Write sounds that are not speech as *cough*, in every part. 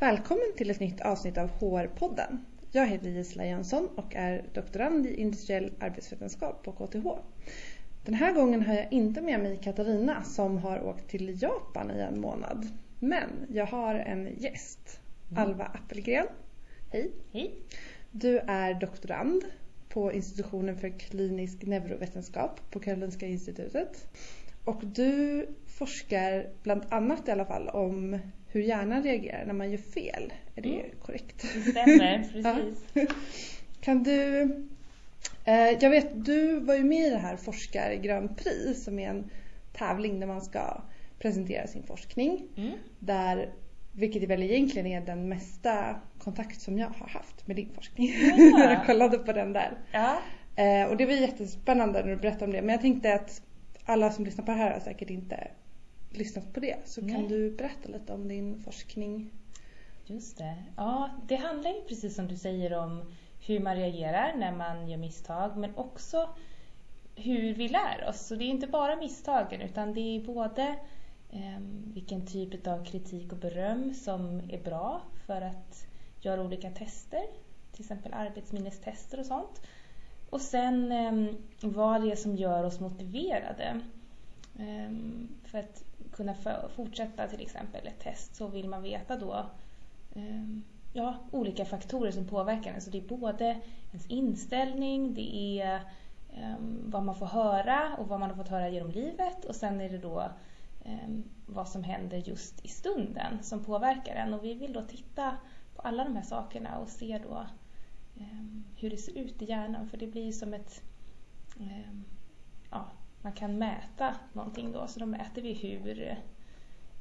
Välkommen till ett nytt avsnitt av HR-podden. Jag heter Gisela Jönsson och är doktorand i industriell arbetsvetenskap på KTH. Den här gången har jag inte med mig Katarina som har åkt till Japan i en månad. Men jag har en gäst, mm. Alva Appelgren. Hej! Hej! Du är doktorand på institutionen för klinisk neurovetenskap på Karolinska institutet. Och du forskar bland annat i alla fall om hur hjärnan reagerar när man gör fel. Är det mm. korrekt? Det stämmer, *laughs* precis. ja. Kan du... Eh, jag vet, du var ju med i det här Forskar Grand Prix som är en tävling där man ska presentera sin forskning. Mm. Där, vilket väl egentligen är den mesta kontakt som jag har haft med din forskning. Ja. *laughs* jag kollade på den där. Ja. Eh, och det var jättespännande när du berättade om det. Men jag tänkte att alla som lyssnar på det här har säkert inte lyssnat på det. Så Nej. kan du berätta lite om din forskning? Just det. Ja, det handlar ju precis som du säger om hur man reagerar när man gör misstag men också hur vi lär oss. Så det är inte bara misstagen utan det är både eh, vilken typ av kritik och beröm som är bra för att göra olika tester, till exempel arbetsminnestester och sånt. Och sen eh, vad det är som gör oss motiverade. Eh, för att kunna fortsätta till exempel ett test så vill man veta då ehm, ja, olika faktorer som påverkar en. Så det är både ens inställning, det är ehm, vad man får höra och vad man har fått höra genom livet och sen är det då ehm, vad som händer just i stunden som påverkar en. Och vi vill då titta på alla de här sakerna och se då hur det ser ut i hjärnan för det blir som ett ja, man kan mäta någonting då. Så då mäter vi hur,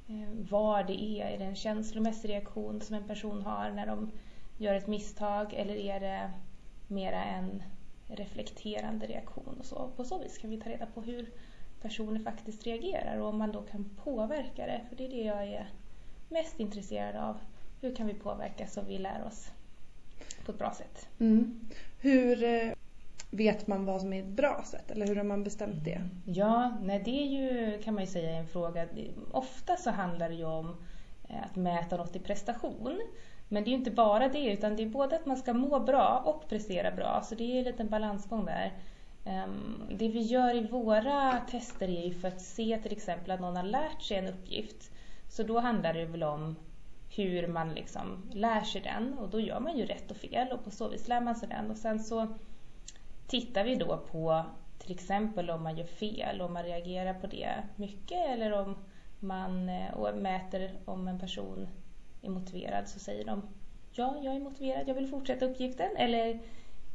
eh, var det är. Är det en känslomässig reaktion som en person har när de gör ett misstag eller är det mera en reflekterande reaktion och så. På så vis kan vi ta reda på hur personer faktiskt reagerar och om man då kan påverka det. För det är det jag är mest intresserad av. Hur kan vi påverka så vi lär oss på ett bra sätt? Mm. Hur eh, vet man vad som är ett bra sätt eller hur har man bestämt det? Ja, nej, det är ju kan man ju säga en fråga. Ofta så handlar det ju om eh, att mäta något i prestation. Men det är ju inte bara det utan det är både att man ska må bra och prestera bra. Så det är en liten balansgång där. Ehm, det vi gör i våra tester är ju för att se till exempel att någon har lärt sig en uppgift. Så då handlar det väl om hur man liksom lär sig den och då gör man ju rätt och fel och på så vis lär man sig den. Och sen så tittar vi då på till exempel om man gör fel, om man reagerar på det mycket eller om man eh, och mäter om en person är motiverad så säger de ja, jag är motiverad, jag vill fortsätta uppgiften eller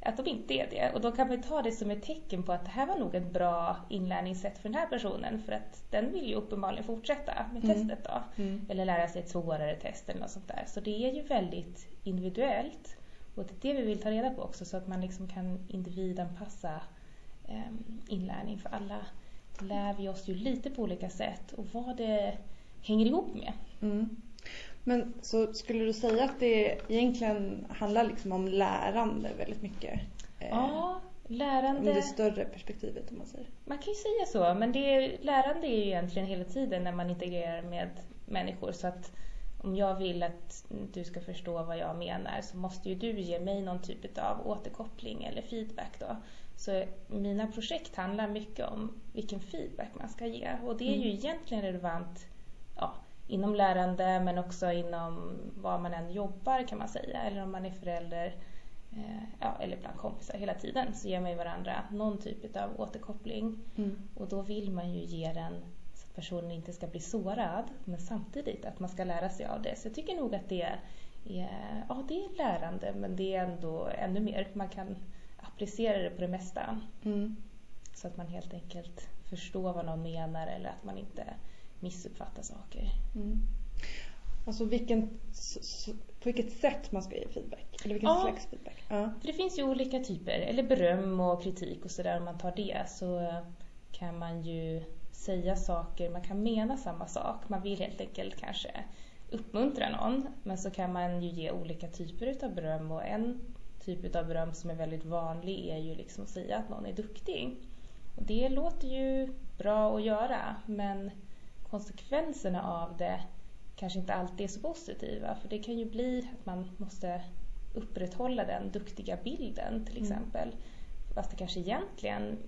att de inte är det. Och då kan man ta det som ett tecken på att det här var nog ett bra inlärningssätt för den här personen för att den vill ju uppenbarligen fortsätta med mm. testet då. Mm. Eller lära sig ett svårare test eller något sånt där. Så det är ju väldigt individuellt. Och det är det vi vill ta reda på också så att man liksom kan individanpassa eh, inlärning för alla lär vi oss ju lite på olika sätt och vad det hänger ihop med. Mm. Men så skulle du säga att det egentligen handlar liksom om lärande väldigt mycket? Eh, ja, lärande. Om det större perspektivet om man säger. Man kan ju säga så, men det, lärande är ju egentligen hela tiden när man integrerar med människor. Så att om jag vill att du ska förstå vad jag menar så måste ju du ge mig någon typ av återkoppling eller feedback då. Så mina projekt handlar mycket om vilken feedback man ska ge och det är ju mm. egentligen relevant ja, inom lärande men också inom var man än jobbar kan man säga eller om man är förälder eh, ja, eller bland kompisar hela tiden så ger man ju varandra någon typ av återkoppling mm. och då vill man ju ge den personen inte ska bli sårad men samtidigt att man ska lära sig av det. Så jag tycker nog att det är, ja, det är lärande men det är ändå ännu mer. Man kan applicera det på det mesta. Mm. Så att man helt enkelt förstår vad någon menar eller att man inte missuppfattar saker. Mm. Alltså vilken, på vilket sätt man ska ge feedback? Eller vilken ja, slags feedback? Ja. För det finns ju olika typer, eller beröm och kritik och sådär om man tar det så kan man ju säga saker, man kan mena samma sak. Man vill helt enkelt kanske uppmuntra någon. Men så kan man ju ge olika typer av beröm och en typ av beröm som är väldigt vanlig är ju liksom att säga att någon är duktig. Och det låter ju bra att göra men konsekvenserna av det kanske inte alltid är så positiva. För det kan ju bli att man måste upprätthålla den duktiga bilden till Mm. exempel. Fast det kanske egentligen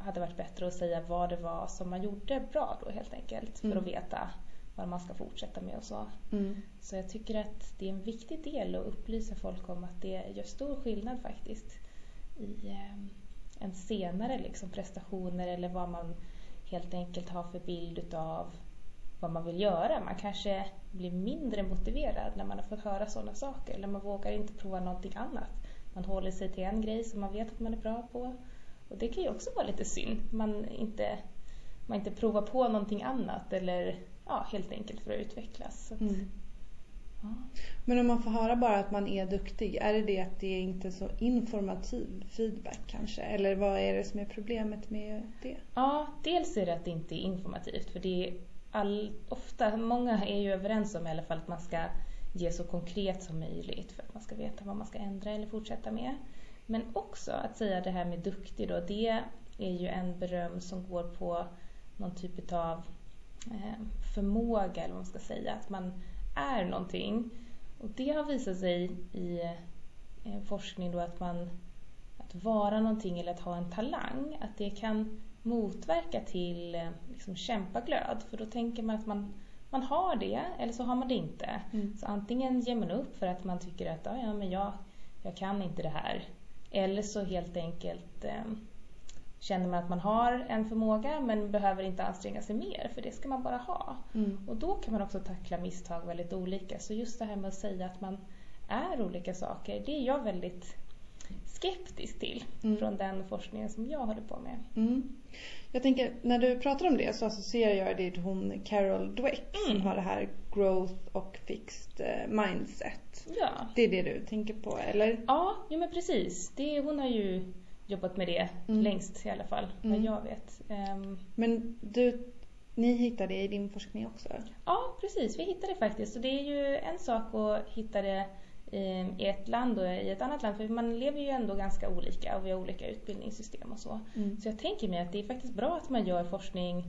hade varit bättre att säga vad det var som man gjorde bra då helt enkelt. För Mm. att veta vad man ska fortsätta med och så. Mm. Så jag tycker att det är en viktig del att upplysa folk om att det gör stor skillnad faktiskt i eh, en senare liksom prestationer eller vad man helt enkelt har för bild utav vad man vill göra. Man kanske blir mindre motiverad när man har fått höra sådana saker eller man vågar inte prova någonting annat. Man håller sig till en grej som man vet att man är bra på. Och det kan ju också vara lite synd. Man inte, man inte provar på någonting annat eller ja, helt enkelt för att utvecklas. Att, Mm. ja. Men om man får höra bara att man är duktig, är det det att det är inte är så informativ feedback kanske? Eller vad är det som är problemet med det? Ja, dels är det att det inte är informativt för det är all, ofta, många är ju överens om i alla fall att man ska ge så konkret som möjligt för att man ska veta vad man ska ändra eller fortsätta med. Men också att säga det här med duktig då, det är ju en beröm som går på någon typ av eh, förmåga eller vad man ska säga, att man är någonting. Och det har visat sig i eh, forskning då att man att vara någonting eller att ha en talang, att det kan motverka till eh, liksom kämpaglöd. För då tänker man att man, man har det eller så har man det inte. Mm. Så antingen ger man upp för att man tycker att ah, ja, men jag, jag kan inte det här. Eller så helt enkelt eh, känner man att man har en förmåga men behöver inte anstränga sig mer för det ska man bara ha. Mm. Och då kan man också tackla misstag väldigt olika. Så just det här med att säga att man är olika saker, det är jag väldigt skeptisk till Mm. från den forskningen som jag håller på med. Mm. Jag tänker, när du pratar om det så associerar jag det till hon Carol Dweck som Mm. har det här growth och fixed eh, mindset. Ja, Det är det du tänker på, eller? ja jo, men precis. Det, hon har ju jobbat med det Mm. längst i alla fall, vad Mm. jag vet. Ehm, Men du, ni hittade det i din forskning också? Ja, precis. Vi hittade det faktiskt. Och det är ju en sak att hitta det i ett land och i ett annat land. För man lever ju ändå ganska olika och vi har olika utbildningssystem och så. Mm. Så jag tänker mig att det är faktiskt bra att man gör forskning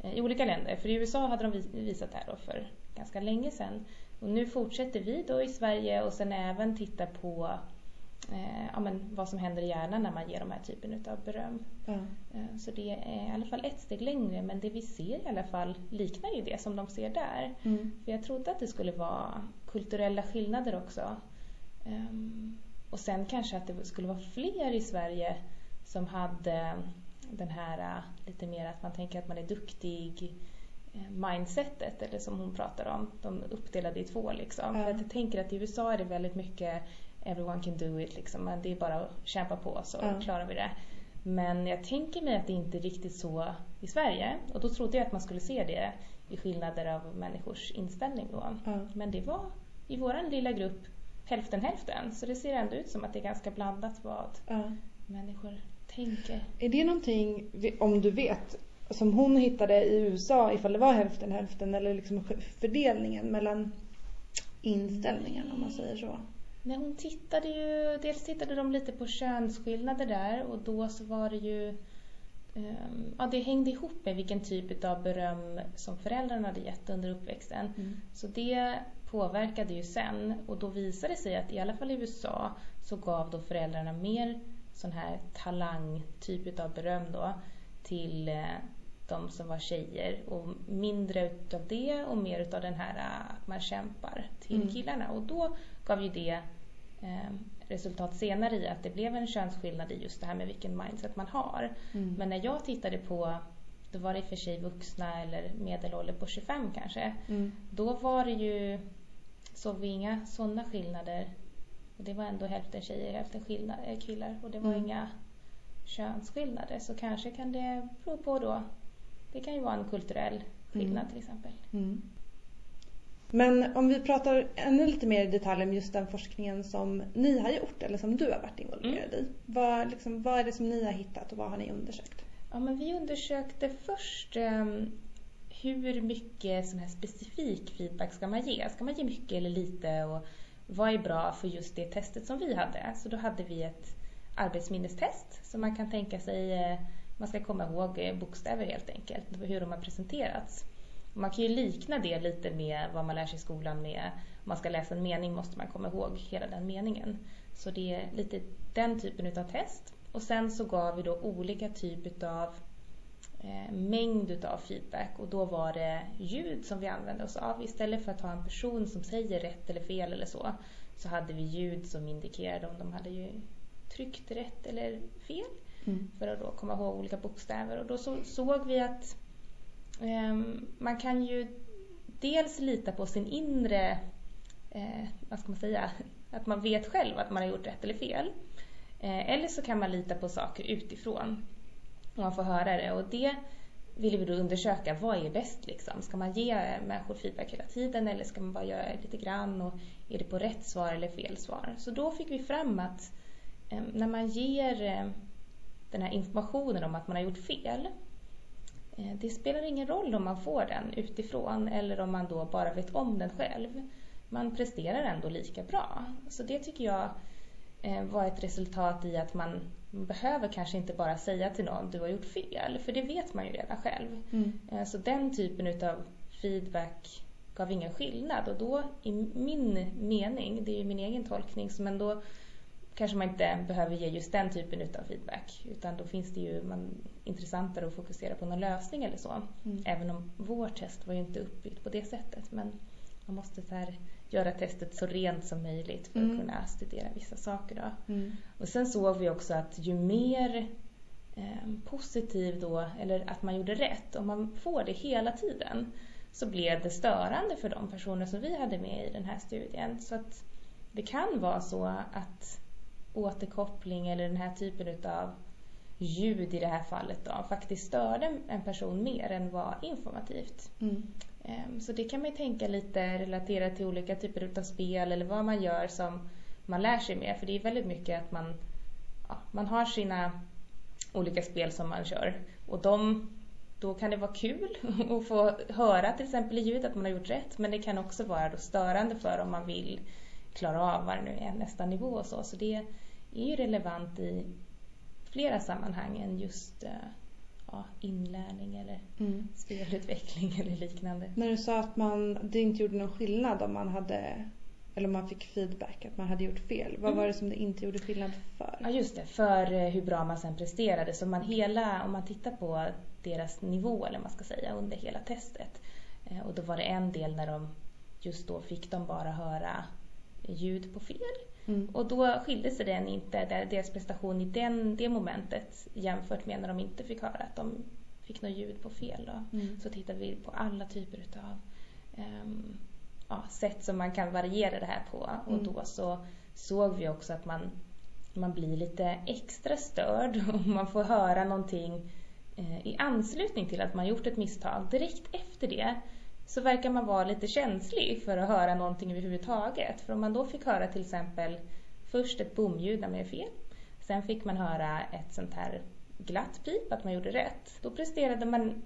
eh, i olika länder. För i USA hade de vis- visat det här då för ganska länge sedan. Och nu fortsätter vi då i Sverige och sen även titta på eh, ja, men vad som händer i hjärnan när man ger de här typen av beröm. Eh, Så det är i alla fall ett steg längre men det vi ser i alla fall liknar ju det som de ser där. Mm. För jag trodde att det skulle vara kulturella skillnader också. Ehm, och sen kanske att det skulle vara fler i Sverige som hade den här eh, lite mer att man tänker att man är duktig eh, mindsetet eller som hon pratar om, de uppdelade i två liksom. Ja. För att jag tänker att i USA är det väldigt mycket everyone can do it liksom, men det är bara att kämpa på så Ja. klarar vi det. Men jag tänker mig att det inte är riktigt så i Sverige och då trodde jag att man skulle se det i skillnader av människors inställning då. Ja. Men det var i vår lilla grupp hälften hälften så det ser ändå ut som att det är ganska blandat vad Ja. människor tänker. Är det någonting, om du vet, som hon hittade i USA ifall det var hälften hälften eller liksom fördelningen mellan inställningarna om man säger så? Nej, hon tittade ju, dels tittade de lite på könsskillnader där och då så var det ju ehm, Ja, det hängde ihop med vilken typ av beröm som föräldrarna hade gett under uppväxten. Mm. Så det påverkade ju sen och då visade det sig att i alla fall i USA så gav då föräldrarna mer sån här talangtyp av beröm då till eh, de som var tjejer och mindre utav det och mer utav den här eh, att man kämpar till Mm. killarna och då gav ju det eh, resultat senare i att det blev en könsskillnad i just det här med vilken mindset man har. Mm. Men när jag tittade på, då var det i och för sig vuxna eller medelålder på 25 kanske, Mm. då var det ju, såg vi inga sådana skillnader. Och det var ändå hälften tjejer, hälften skillna- eh, killar och det var Mm. inga könsskillnader. Så kanske kan det bero på då, det kan ju vara en kulturell skillnad Mm. till exempel. Mm. Men om vi pratar ännu lite mer i detalj om just den forskningen som ni har gjort eller som du har varit involverad i. Vad, liksom, vad är det som ni har hittat och vad har ni undersökt? Ja, men vi undersökte först ehm, hur mycket sån här specifik feedback ska man ge? Ska man ge mycket eller lite? Och vad är bra för just det testet som vi hade? Så då hade vi ett arbetsminnestest som man kan tänka sig, eh, man ska komma ihåg eh, bokstäver helt enkelt, hur de har presenterats. Man kan ju likna det lite med vad man lär sig i skolan med om man ska läsa en mening måste man komma ihåg hela den meningen. Så det är lite den typen av test. Och sen så gav vi då olika typer av mängd utav feedback och då var det ljud som vi använde oss av. Istället för att ha en person som säger rätt eller fel eller så, så hade vi ljud som indikerade om de hade ju tryckt rätt eller fel. Mm. För att då komma ihåg olika bokstäver. Och då så, såg vi att eh, man kan ju dels lita på sin inre, eh, vad ska man säga, att man vet själv att man har gjort rätt eller fel. Eh, eller så kan man lita på saker utifrån. Och man får höra det. Och det ville vi då undersöka. Vad är bäst liksom? Ska man ge människor feedback hela tiden eller ska man bara göra lite grann? Och är det på rätt svar eller fel svar? Så då fick vi fram att eh, när man ger eh, den här informationen om att man har gjort fel. Eh, det spelar ingen roll om man får den utifrån eller om man då bara vet om den själv. Man presterar ändå lika bra. Så det tycker jag Eh, var ett resultat i att man behöver kanske inte bara säga till någon du har gjort fel, för det vet man ju redan själv. Mm. Eh, så den typen av feedback gav ingen skillnad och då i min mening, det är ju min egen tolkning, men då kanske man inte behöver ge just den typen av feedback utan då finns det ju man, intressantare att fokusera på någon lösning eller så. Mm. Även om vårt test var ju inte uppbyggt på det sättet men man måste så här göra testet så rent som möjligt för mm. att kunna studera vissa saker. Då. Mm. Och sen såg vi också att ju mer eh, positiv då, eller att man gjorde rätt, om man får det hela tiden, så blev det störande för de personer som vi hade med i den här studien. Så att det kan vara så att återkoppling eller den här typen av ljud i det här fallet då, faktiskt störde en person mer än var informativt. Mm. Ehm, så det kan man ju tänka lite relaterat till olika typer av spel eller vad man gör som man lär sig med. För det är väldigt mycket att man, ja, man har sina olika spel som man kör och de, då kan det vara kul *laughs* att få höra till exempel i ljud att man har gjort rätt men det kan också vara då störande för om man vill klara av vad det nu är nästa nivå och så. Så det är ju relevant i flera sammanhang än just eh, ja, inlärning eller mm. spelutveckling eller liknande. När du sa att man, det inte gjorde någon skillnad om man hade eller om man fick feedback att man hade gjort fel. Vad mm. var det som det inte gjorde skillnad för? Ja just det, för eh, hur bra man sen presterade. Så man hela, om man tittar på deras nivå eller man ska säga under hela testet. Eh, och då var det en del när de just då fick de bara höra ljud på fel. Mm. Och då skilde sig den inte, deras prestation i den, det momentet jämfört med när de inte fick höra att de fick något ljud på fel. Då. Mm. Så tittade vi på alla typer av um, ja, sätt som man kan variera det här på. Mm. Och då så såg vi också att man, man blir lite extra störd *laughs* och man får höra någonting eh, i anslutning till att man gjort ett misstag. Direkt efter det så verkar man vara lite känslig för att höra någonting överhuvudtaget. För om man då fick höra till exempel först ett bomljud när man gör fel, sen fick man höra ett sånt här glatt pip, att man gjorde rätt. Då presterade man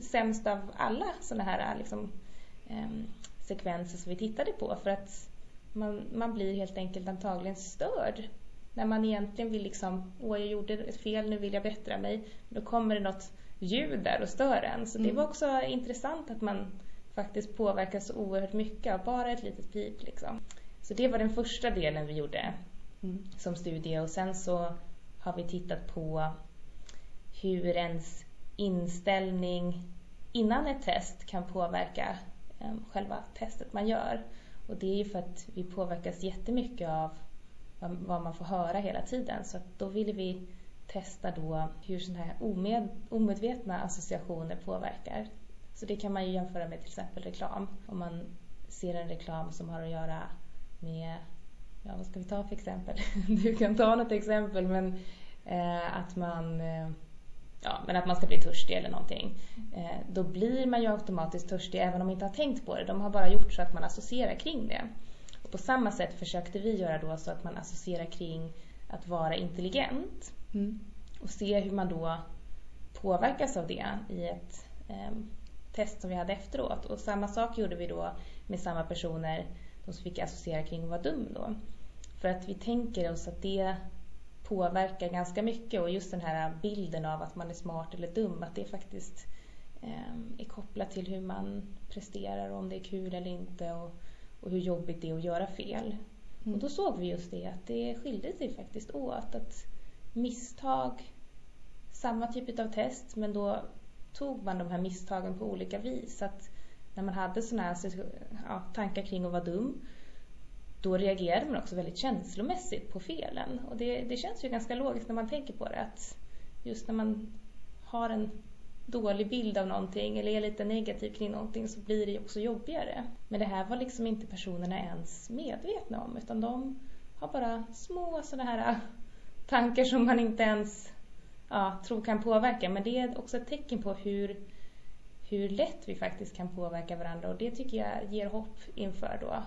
sämst av alla såna här liksom, eh, sekvenser som vi tittade på för att man, man blir helt enkelt antagligen störd när man egentligen vill liksom, åh jag gjorde ett fel, nu vill jag bättra mig. Då kommer det något ljud där och stör en. Så mm. det var också intressant att man faktiskt påverkas så oerhört mycket av bara ett litet pip. Liksom. Så det var den första delen vi gjorde mm. som studie och sen så har vi tittat på hur ens inställning innan ett test kan påverka um, själva testet man gör. Och det är ju för att vi påverkas jättemycket av vad man får höra hela tiden. Så då ville vi testa då hur sådana här omed, omedvetna associationer påverkar. Så det kan man ju jämföra med till exempel reklam. Om man ser en reklam som har att göra med, ja vad ska vi ta för exempel? *laughs* Du kan ta något exempel men eh, att man eh, ja, men att man ska bli törstig eller någonting. Eh, då blir man ju automatiskt törstig även om man inte har tänkt på det. De har bara gjort så att man associerar kring det. Och på samma sätt försökte vi göra då så att man associerar kring att vara intelligent. Mm. Och se hur man då påverkas av det i ett eh, test som vi hade efteråt. Och samma sak gjorde vi då med samma personer, de som fick associera kring att vara dum då. För att vi tänker oss att det påverkar ganska mycket och just den här bilden av att man är smart eller dum, att det faktiskt eh, är kopplat till hur man presterar och om det är kul eller inte och, och hur jobbigt det är att göra fel. Mm. Och då såg vi just det att det skilde sig faktiskt åt. Att misstag, samma typ av test men då tog man de här misstagen på olika vis. Att när man hade sådana här ja, tankar kring att vara dum då reagerade man också väldigt känslomässigt på felen. Och det, det känns ju ganska logiskt när man tänker på det. Att just när man har en dålig bild av någonting eller är lite negativ kring någonting så blir det också jobbigare. Men det här var liksom inte personerna ens medvetna om utan de har bara små sådana här tankar som man inte ens ja, tror kan påverka. Men det är också ett tecken på hur, hur lätt vi faktiskt kan påverka varandra och det tycker jag ger hopp inför då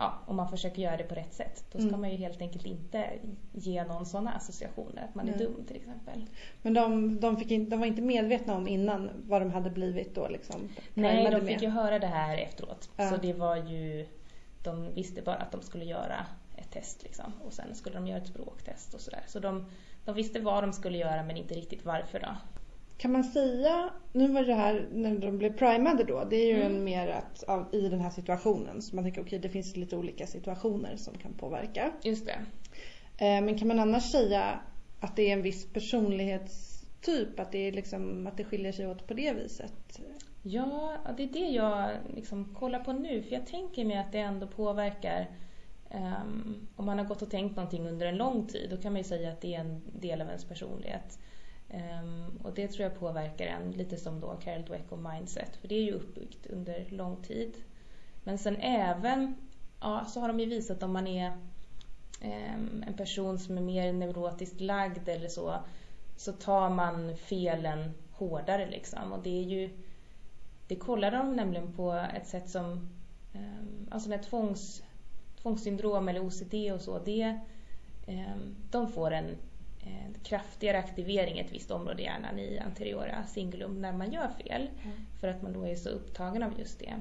ja, om man försöker göra det på rätt sätt. Då ska mm. man ju helt enkelt inte ge någon sådana associationer, att man är dum till exempel. Men de, de, fick in, de var inte medvetna om innan vad de hade blivit då? Liksom, Nej, de fick ju höra det här efteråt. Ja. Så det var ju, de visste bara att de skulle göra ett test liksom. Och sen skulle de göra ett språktest och sådär. Så de, de visste vad de skulle göra men inte riktigt varför då. Kan man säga, nu var det här när de blev primade då, det är ju mm. en mer att av, i den här situationen. Så man tänker okej okay, det finns lite olika situationer som kan påverka. Just det. Eh, men kan man annars säga att det är en viss personlighetstyp? Att det, är liksom, att det skiljer sig åt på det viset? Ja, det är det jag liksom kollar på nu. För jag tänker mig att det ändå påverkar um, om man har gått och tänkt någonting under en lång tid, då kan man ju säga att det är en del av ens personlighet. Um, och det tror jag påverkar en lite som då Carol Dweck och mindset, för det är ju uppbyggt under lång tid. Men sen även, ja, så har de ju visat om man är um, en person som är mer neurotiskt lagd eller så, så tar man felen hårdare liksom. Och det är ju, det kollar de nämligen på ett sätt som, um, alltså när tvångs, tvångssyndrom eller OCD och så, det, de får en kraftigare aktivering i ett visst område i hjärnan i anteriora cingulum när man gör fel. Mm. För att man då är så upptagen av just det.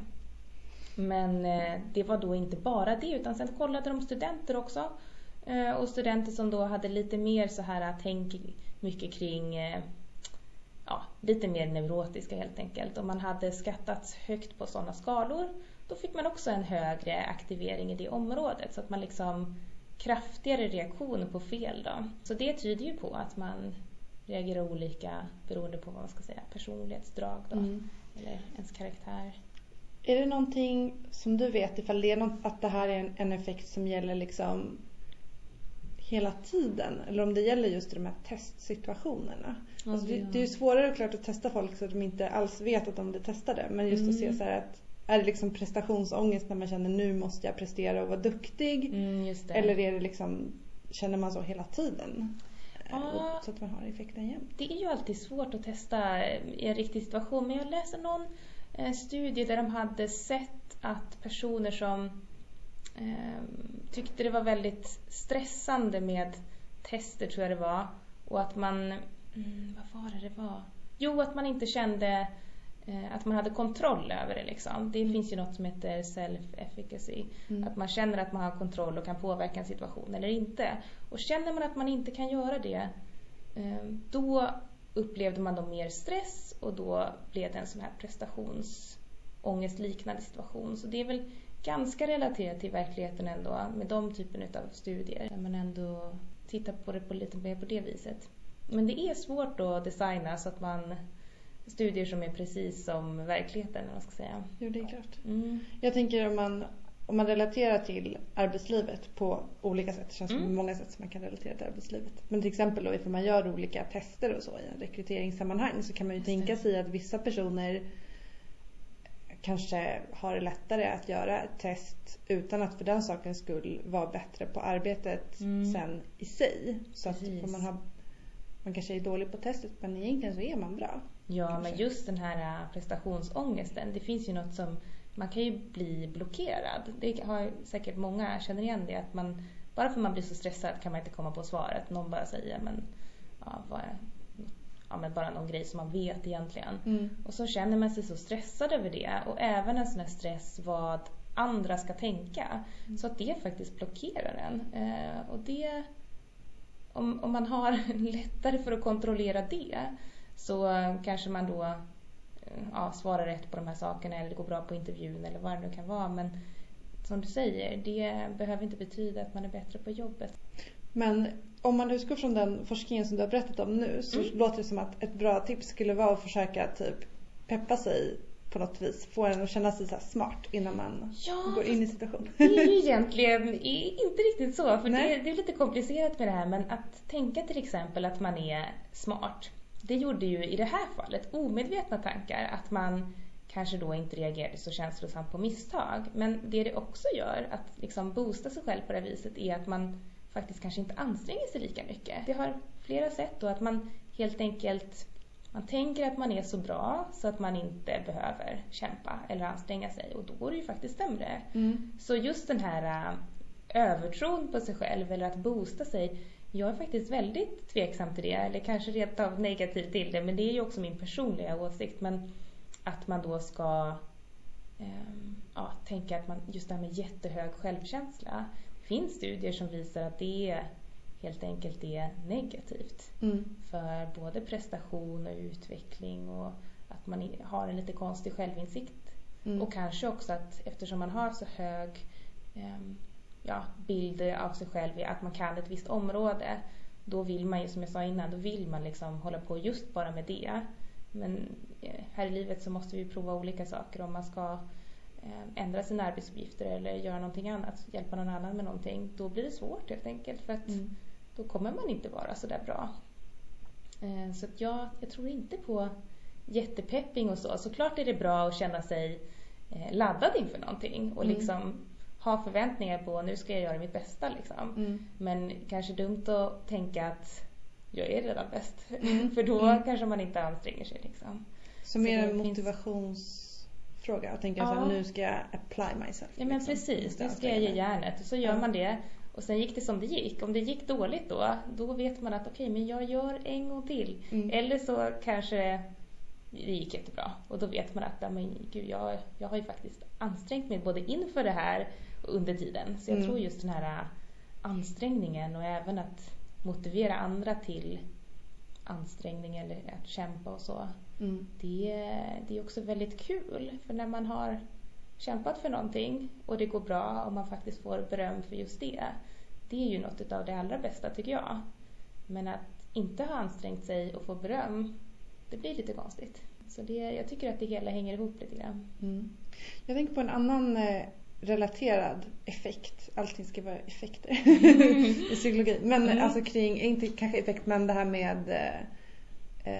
Men eh, det var då inte bara det utan sen kollade de studenter också. Eh, och studenter som då hade lite mer så här tänk mycket kring eh, ja, lite mer neurotiska helt enkelt. Om man hade skattats högt på sådana skalor då fick man också en högre aktivering i det området. Så att man liksom kraftigare reaktioner på fel. Då. Så det tyder ju på att man reagerar olika beroende på vad man ska säga, personlighetsdrag då, mm. eller ens karaktär. Är det någonting som du vet ifall det är något, att det här är en, en effekt som gäller liksom hela tiden eller om det gäller just de här testsituationerna. Ja, alltså det, det, är ju svårare klart att testa folk så att de inte alls vet att de blir testade men just mm. att se mm. så att är det liksom prestationsångest när man känner nu måste jag prestera och vara duktig? Mm, Eller är det liksom, känner man så hela tiden? Ah, så att man har effekten jämt. Det är ju alltid svårt att testa i en riktig situation men jag läste någon eh, studie där de hade sett att personer som tyckte det var väldigt stressande med tester tror jag det var och att man, mm, vad var det det var? Jo, att man inte kände Eh, att man hade kontroll över det. Liksom. Det finns ju något som heter self-efficacy. Mm. Att man känner att man har kontroll och kan påverka en situation eller inte. Och känner man att man inte kan göra det, eh, då upplevde man då mer stress och då blev det en sån här prestationsångestliknande situation. Så det är väl ganska relaterat till verkligheten ändå med de typen av studier. Där man ändå tittar på det på lite mer på det viset. Men det är svårt att designa så att man studier som är precis som verkligheten, man ska säga. Jo, det är klart. Mm. Jag tänker om man, om man relaterar till arbetslivet på olika sätt. Det känns mm. som många sätt som man kan relatera till arbetslivet. Men till exempel då ifall man gör olika tester och så i en rekryteringssammanhang så kan man ju tänka sig att vissa personer kanske har det lättare att göra ett test utan att för den sakens skull vara bättre på arbetet mm. sen i sig. Så att man, har, man kanske är dålig på testet men egentligen så är man bra. Ja, kanske. men just den här äh, prestationsångesten. Det finns ju något som man kan ju bli blockerad. Det har säkert många känner igen det att man bara för man blir så stressad kan man inte komma på svaret. Någon bara säger men ja, vad ja, men bara någon grej som man vet egentligen. Mm. Och så känner man sig så stressad över det och även en sån här stress vad andra ska tänka. Mm. Så att det faktiskt blockerar en. Eh, och det, om, om man har *laughs* lättare för att kontrollera det så kanske man då ja, svarar rätt på de här sakerna eller det går bra på intervjun eller vad det nu kan vara. Men som du säger, det behöver inte betyda att man är bättre på jobbet. Men om man utgår från den forskningen som du har berättat om nu så mm. låter det som att ett bra tips skulle vara att försöka typ peppa sig på något vis. Få en att känna sig så smart innan man ja, går in i situationen. Det är ju *laughs* egentligen inte riktigt så. För det, det, är lite komplicerat med det här. Men att tänka till exempel att man är smart. Det gjorde ju i det här fallet omedvetna tankar. Att man kanske då inte reagerade så känslosamt på misstag. Men det det också gör, att liksom boosta sig själv på det viset, är att man faktiskt kanske inte anstränger sig lika mycket. Det har flera sätt då att man helt enkelt man tänker att man är så bra så att man inte behöver kämpa eller anstränga sig och då går det ju faktiskt sämre. Mm. Så just den här äh, övertron på sig själv eller att boosta sig jag är faktiskt väldigt tveksam till det, eller kanske rent av negativ till det, men det är ju också min personliga åsikt. Men att man då ska eh, ja, tänka att man, just det här med jättehög självkänsla. Finns studier som visar att det helt enkelt är negativt mm. för både prestation och utveckling och att man har en lite konstig självinsikt. Mm. Och kanske också att eftersom man har så hög eh, ja, bild av sig själv, att man kan ett visst område, då vill man ju som jag sa innan, då vill man liksom hålla på just bara med det. Men eh, här i livet så måste vi prova olika saker om man ska ändra sina arbetsuppgifter eller göra någonting annat, hjälpa någon annan med någonting, då blir det svårt helt enkelt för att mm då kommer man inte vara så där bra. Eh, så att jag, jag tror inte på jättepepping och så. Såklart är det bra att känna sig eh, laddad inför någonting och mm. liksom ha förväntningar på nu ska jag göra mitt bästa. Liksom. Mm. Men kanske dumt att tänka att jag är redan bäst. Mm. *laughs* För då mm. kanske man inte anstränger sig. Liksom. Så, så mer en motivationsfråga? Att tänka ja. så nu ska jag apply myself. Ja men liksom. precis, nu ska jag ge järnet. Och så gör man det. Och sen gick det som det gick. Om det gick dåligt då, då vet man att okej, okay, men jag gör en gång till. Mm. Eller så kanske det gick jättebra. Och då vet man att men, gud, jag, jag har ju faktiskt ansträngt mig både inför det här och under tiden. Så jag mm. tror just den här ansträngningen och även att motivera andra till ansträngning eller att kämpa och så. Mm. Det, det är också väldigt kul. För när man har kämpat för någonting och det går bra och man faktiskt får beröm för just det. Det är ju något av det allra bästa tycker jag. Men att inte ha ansträngt sig och få beröm, det blir lite konstigt. Så det, jag tycker att det hela hänger ihop lite grann. Mm. Jag tänker på en annan eh, relaterad effekt. Allting ska vara effekter *laughs* i psykologi. Men mm. alltså kring, inte kanske effekt men det här med eh, eh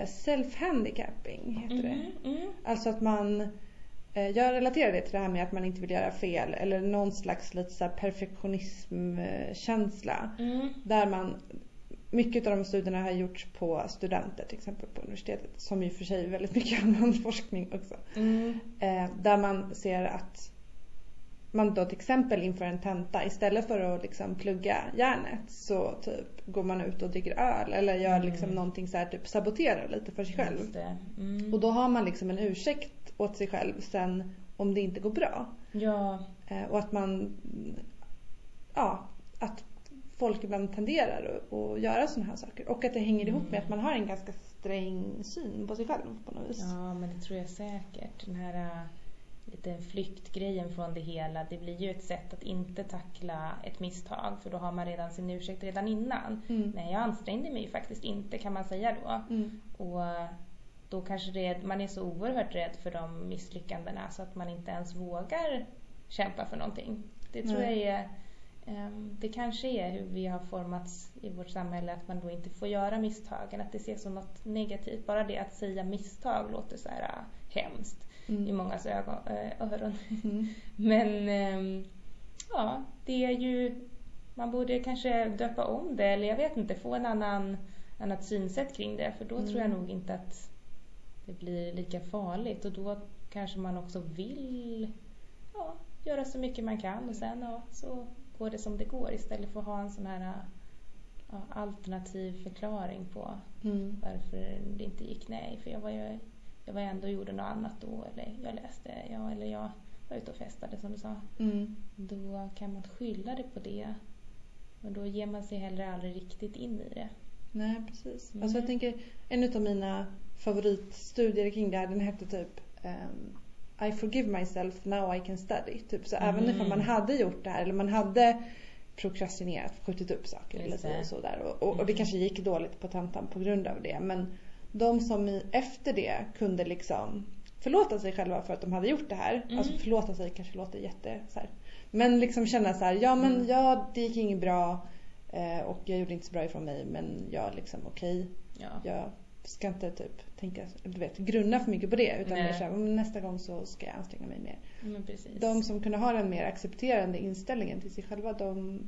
self-handicapping heter mm. det. Mm. Alltså att man Eh, jag relaterar det till det här med att man inte vill göra fel eller någon slags lite så perfektionismkänsla. Mm. Där man, mycket av de studierna har gjorts på studenter till exempel på universitetet som och för sig är väldigt mycket *laughs* annan forskning också. Mm. Eh, där man ser att man då till exempel inför en tenta istället för att liksom plugga järnet så typ går man ut och dricker öl eller gör mm. liksom någonting så här, typ saboterar lite för sig själv. Mm. Och då har man liksom en ursäkt åt sig själv sen om det inte går bra. Ja. Eh, och att man, ja, att folk ibland tenderar att göra sådana här saker. Och att det hänger ihop med att man har en ganska sträng syn på sig själv på något vis. Ja, men det tror jag säkert. Den här lite flyktgrejen från det hela. Det blir ju ett sätt att inte tackla ett misstag för då har man redan sin ursäkt redan innan. Mm. Nej, jag ansträngde mig ju faktiskt inte kan man säga då. Mm. Och då kanske det, man är så oerhört rädd för de misslyckandena så att man inte ens vågar kämpa för någonting. Det tror Nej. jag är ehm, det kanske är hur vi har formats i vårt samhälle, att man då inte får göra misstagen, att det ses som något negativt. Bara det att säga misstag låter så här äh, hemskt mm. i mångas ögon, äh, öron. Mm. *laughs* Men ähm, ja, det är ju, man borde kanske döpa om det, eller jag vet inte, få en annan, annat synsätt kring det, för då mm. tror jag nog inte att det blir lika farligt och då kanske man också vill ja, göra så mycket man kan och sen ja, så går det som det går istället för att ha en sån här ja, alternativ förklaring på mm. varför det inte gick. Nej, för jag var ju jag var ändå och gjorde något annat då eller jag läste, ja, eller jag var ute och festade som du sa. Mm. Då kan man skylla det på det. Men då ger man sig heller aldrig riktigt in i det. Nej, precis. Mm. Alltså jag tänker, en av mina favoritstudier kring det här, den hette typ ehm, I forgive myself, now I can study. Typ, så även Mm. ifall man hade gjort det här eller man hade prokrastinerat, skjutit upp saker eller det. så, och sådär. Och, och, och det Mm. kanske gick dåligt på tentan på grund av det. Men de som efter det kunde liksom förlåta sig själva för att de hade gjort det här. Mm. Alltså förlåta sig kanske låter jätte så här. Men liksom känna så här, ja men Mm. ja det gick inget bra. Eh, och jag gjorde inte så bra ifrån mig men jag liksom okej Ja. jag ska inte typ tänka, du vet, grunna för mycket på det utan Nej. mer så här, "Men nästa gång så ska jag anstränga mig mer. Men precis. De som kunde ha den mer accepterande inställningen till sig själva de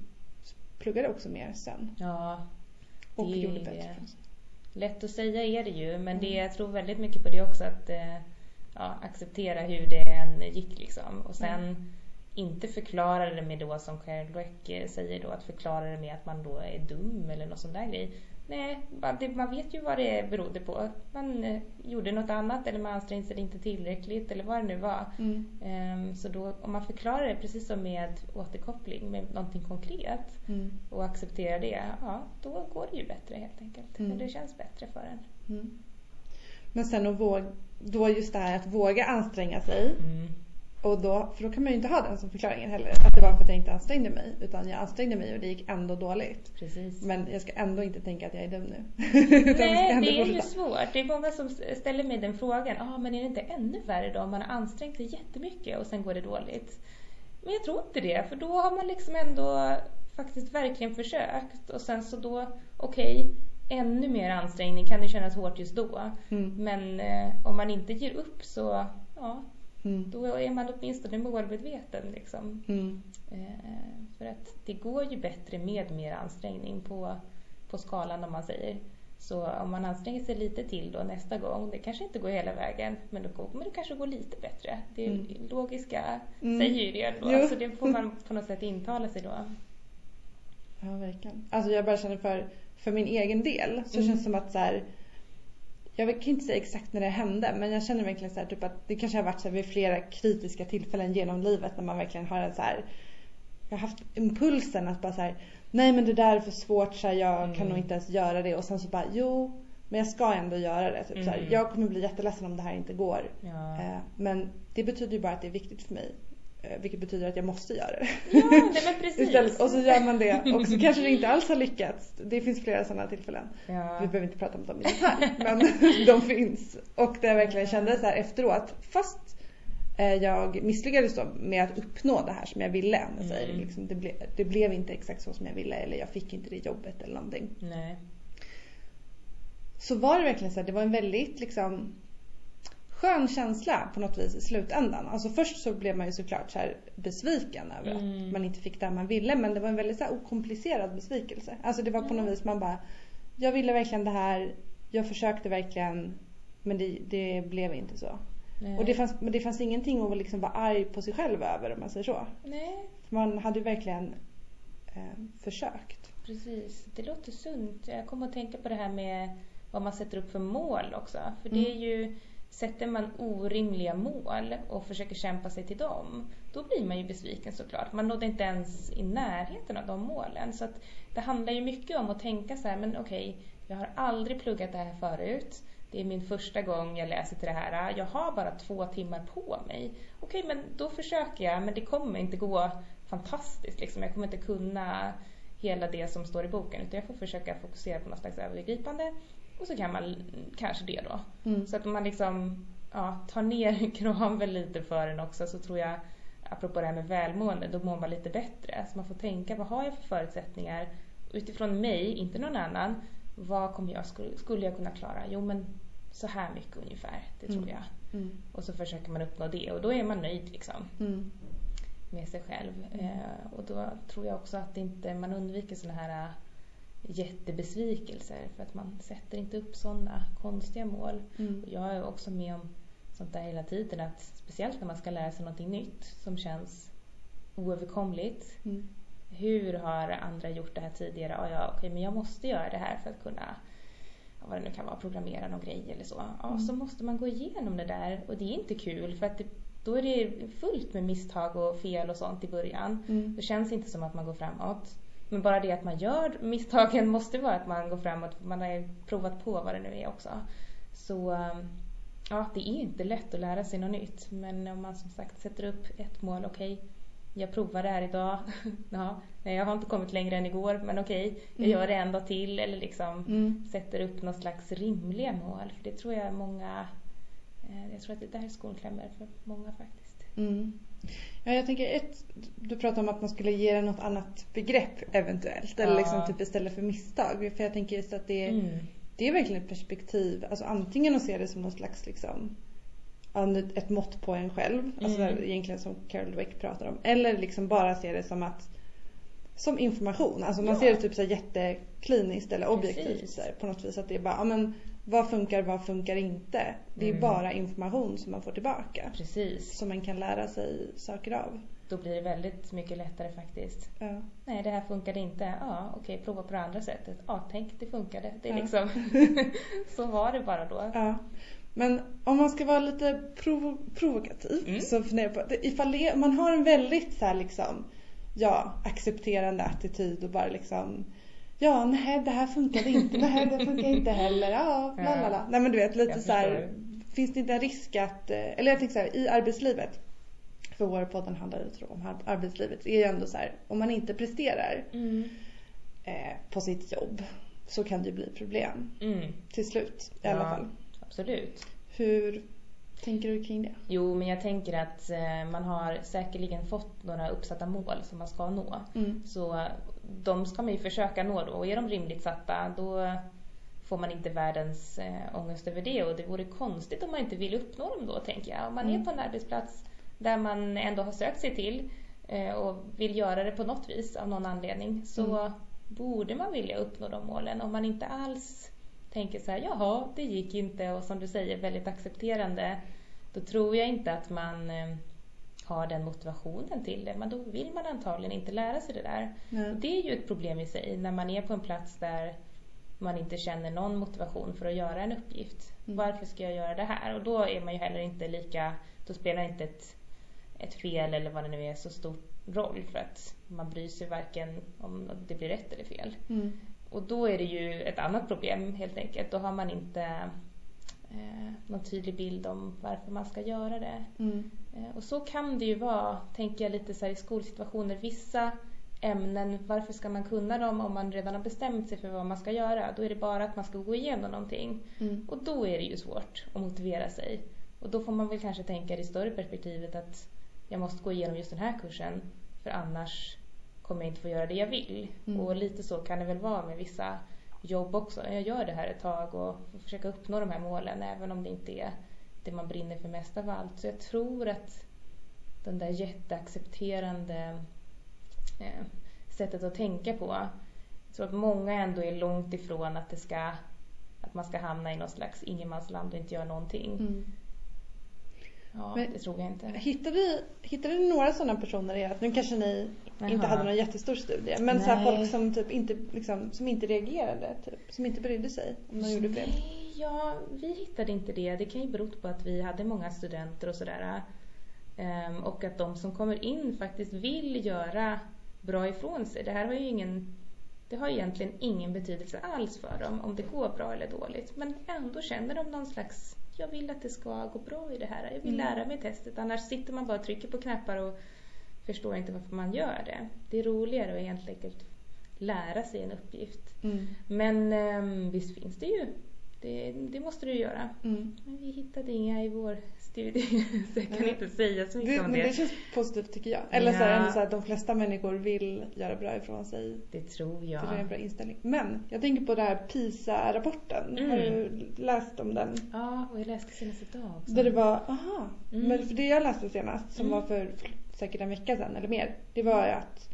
pluggade också mer sen Ja, och Det gjorde är- bättre från sig. Lätt att säga är det ju men det, Mm. jag tror väldigt mycket på det också att eh, ja, acceptera hur det än gick liksom. Och sen Mm. inte förklara det med då som Carol Dweck eh, säger då att förklara det med att man då är dum eller någon sån där grej. Nej, man, vet ju vad det berodde på. Man eh, gjorde något annat eller man ansträngde sig inte tillräckligt eller vad det nu var. Mm. Ehm, så då, om man förklarar det precis som med återkoppling med någonting konkret Mm. och accepterar det, ja då går det ju bättre helt enkelt. Mm. Det känns bättre för en. Mm. Men sen att våga, då just det här att våga anstränga sig och då, för då kan man ju inte ha den som förklaringen heller. Att det var för att jag inte ansträngde mig utan jag ansträngde mig och det gick ändå dåligt. Precis. Men jag ska ändå inte tänka att jag är dum nu. *laughs* Nej, det är ju fortsätta. svårt. Det är många som ställer mig den frågan. Ah, men är det inte ännu värre då om man har ansträngt sig jättemycket och sen går det dåligt? Men jag tror inte det, för då har man liksom ändå faktiskt verkligen försökt och sen så då, okej, ännu mer ansträngning kan det kännas hårt just då. Mm. Men eh, om man inte ger upp så, ja, Mm. då är man åtminstone målmedveten liksom. Mm. Eh, för att det går ju bättre med mer ansträngning på, på skalan om man säger. Så om man anstränger sig lite till då nästa gång, det kanske inte går hela vägen, men då kommer det kanske gå lite bättre. Det Mm. logiska Mm. säger ju det då, Jo. så det får man *laughs* på något sätt intala sig då. Ja, verkligen. Alltså jag bara känner för, för min egen del så Mm. känns det som att så här, jag kan inte säga exakt när det hände men jag känner verkligen så här, typ att det kanske har varit så här vid flera kritiska tillfällen genom livet när man verkligen har en så här, jag har haft impulsen att bara så här, nej men det där är för svårt så här, jag kan Mm. nog inte ens göra det och sen så bara jo men jag ska ändå göra det. Typ, så Mm. jag kommer bli jätteledsen om det här inte går. Ja, Eh, men det betyder ju bara att det är viktigt för mig. Eh, vilket betyder att jag måste göra det. ja nej, men *laughs* precis. Istället, och så gör man det och så *laughs* kanske det inte alls har lyckats. Det finns flera sådana tillfällen. ja. Vi behöver inte prata om dem i *laughs* detalj men de finns. Och där jag verkligen kände så här efteråt, fast eh, jag misslyckades då med att uppnå det här som jag ville. Om jag säger. Mm. Liksom, det, ble, det blev inte exakt så som jag ville eller jag fick inte det jobbet eller någonting. Nej. Så var det verkligen så här, det var en väldigt liksom skön känsla på något vis i slutändan. Alltså först så blev man ju såklart så besviken över Mm. att man inte fick det man ville men det var en väldigt så okomplicerad besvikelse. Alltså det var på något vis man bara, jag ville verkligen det här, jag försökte verkligen men det, det blev inte så. Nej. Och det fanns, men det fanns ingenting att liksom vara arg på sig själv över om man säger så. Nej, man hade ju verkligen eh, försökt. Precis, det låter sunt. Jag kommer att tänka på det här med vad man sätter upp för mål också. För det är Mm. ju, sätter man orimliga mål och försöker kämpa sig till dem, då blir man ju besviken såklart. Man nådde inte ens i närheten av de målen. Så att det handlar ju mycket om att tänka så här, men okej, jag har aldrig pluggat det här förut. Det är min första gång jag läser till det här. Jag har bara två timmar på mig. Okej, men då försöker jag, men det kommer inte gå fantastiskt. Liksom. Jag kommer inte kunna hela det som står i boken, utan jag får försöka fokusera på något slags övergripande. Och så kan man kanske det då. Mm. Så att man liksom ja, tar ner *laughs* kraven lite för en också så tror jag, apropå det här med välmående, då mår man lite bättre. Så man får tänka, vad har jag för förutsättningar? Utifrån mig, inte någon annan. Vad kommer jag, skulle, jag kunna klara? Jo men så här mycket ungefär, det tror Mm. jag. Mm. Och så försöker man uppnå det och då är man nöjd liksom Mm. med sig själv. Eh, och då tror jag också att inte, man undviker såna här jättebesvikelser för att man sätter inte upp sådana konstiga mål. Mm. Jag är också med om sånt där hela tiden att speciellt när man ska lära sig någonting nytt som känns oöverkomligt. Mm. Hur har andra gjort det här tidigare? Ja, ja okej, men jag måste göra det här för att kunna vad det nu kan vara, programmera någon grej eller så. Ja, Mm. så måste man gå igenom det där och det är inte kul för att det, då är det fullt med misstag och fel och sånt i början. Mm. Det känns inte som att man går framåt. Men bara det att man gör misstagen måste vara att man går framåt, man har provat på vad det nu är också. Så ja, det är inte lätt att lära sig något nytt. Men om man som sagt sätter upp ett mål, okej, okay, jag provar det här idag. *laughs* ja, jag har inte kommit längre än igår, men okej, okay, jag mm. gör det en dag till. Eller liksom mm. sätter upp något slags rimliga mål. För det tror jag många, eh, jag tror att det där är skon klämmer för många faktiskt. Mm. Ja, jag tänker ett, du pratar om att man skulle ge det något annat begrepp eventuellt. Eller ja. liksom typ istället för misstag. För jag tänker just att det, mm. det är verkligen ett perspektiv. Alltså antingen att se det som någon slags liksom ett mått på en själv. Alltså mm. egentligen som Carol Dweck pratar om. Eller liksom bara se det som att som information. Alltså man ja. ser det typ så jättekliniskt eller objektivt så på något vis. Att det är bara, ja men vad funkar, vad funkar inte? Det är mm. bara information som man får tillbaka. Precis. Som man kan lära sig saker av. Då blir det väldigt mycket lättare faktiskt. Ja. Nej, det här funkade inte. Ja, okej, prova på det andra sättet. Ja, tänk, det funkade. Det är ja. liksom, *laughs* så var det bara då. Ja. Men om man ska vara lite provo provokativ mm. så funderar jag på, ifall det, man har en väldigt så här liksom, ja, accepterande attityd och bara liksom Ja, nej det här funkade inte, nej det funkar inte heller, ja, *laughs* lalala. Nej men du vet lite så här, finns det inte en risk att, eh, eller jag tänker så här, i arbetslivet, för vår podden handlar ju om arbetslivet, är ju ändå så här, om man inte presterar mm. eh, på sitt jobb så kan det ju bli problem mm. till slut i ja. alla fall absolut. Hur tänker du kring det? Jo, men jag tänker att eh, man har säkerligen fått några uppsatta mål som man ska nå. Mm. Så de ska man ju försöka nå då. Och är de rimligt satta, då får man inte världens äh, ångest över det. Och det vore konstigt om man inte vill uppnå dem då, tänker jag. Om man mm. är på en arbetsplats där man ändå har sökt sig till äh, och vill göra det på något vis av någon anledning, så mm. borde man vilja uppnå de målen. Om man inte alls tänker så här, jaha, det gick inte och som du säger väldigt accepterande, då tror jag inte att man eh, har den motivationen till det. Men då vill man antagligen inte lära sig det där. Nej. Det är ju ett problem i sig när man är på en plats där man inte känner någon motivation för att göra en uppgift. Mm. Varför ska jag göra det här? Och då är man ju heller inte lika, då spelar inte ett, ett fel eller vad det nu är så stor roll för att man bryr sig varken om det blir rätt eller fel. Mm. Och då är det ju ett annat problem helt enkelt. Då har man inte eh, någon tydlig bild om varför man ska göra det. Mm. Eh, och så kan det ju vara, tänker jag lite så i skolsituationer. Vissa ämnen, varför ska man kunna dem om man redan har bestämt sig för vad man ska göra? Då är det bara att man ska gå igenom någonting. Mm. Och då är det ju svårt att motivera sig. Och då får man väl kanske tänka i det större perspektivet att jag måste gå igenom just den här kursen för annars kommer jag inte få göra det jag vill. Mm. Och lite så kan det väl vara med vissa jobb också. Jag gör det här ett tag och försöker uppnå de här målen även om det inte är det man brinner för mest av allt. Så jag tror att den där jätteaccepterande eh, sättet att tänka på. Jag tror att många ändå är långt ifrån att det ska att man ska hamna i någon slags ingenmansland och inte göra någonting. Mm. Ja, Men, det tror jag inte. Hittade du, hittade du några sådana personer i ert, nu kanske ni Aha. inte hade någon jättestor studie, men så folk som typ inte, liksom, som inte reagerade, typ, som inte brydde sig om de gjorde fel? Ja, vi hittade inte det. Det kan ju bero på att vi hade många studenter och sådär. Um, och att de som kommer in faktiskt vill göra bra ifrån sig. Det här har ju ingen det har egentligen ingen betydelse alls för dem om det går bra eller dåligt. Men ändå känner de någon slags jag vill att det ska gå bra i det här. Jag vill mm. lära mig testet. Annars sitter man bara och trycker på knappar och förstår inte varför man gör det. Det är roligare att helt enkelt lära sig en uppgift. Mm. Men um, visst finns det ju. Det, det måste du göra. Mm. Men vi hittade inga i vår studie *laughs* så jag kan inte säga så mycket det, om det. Men det känns positivt tycker jag. Eller ja. så, här, så här, de flesta människor vill göra bra ifrån sig. Det tror jag. Det är en bra inställning. Men jag tänker på den här PISA-rapporten. Mm. Har du läst om den? Ja, och jag läste senast idag också. Där det var, aha. Mm. Men för det jag läste senast som mm. var för säkert en vecka sedan eller mer. Det var ju att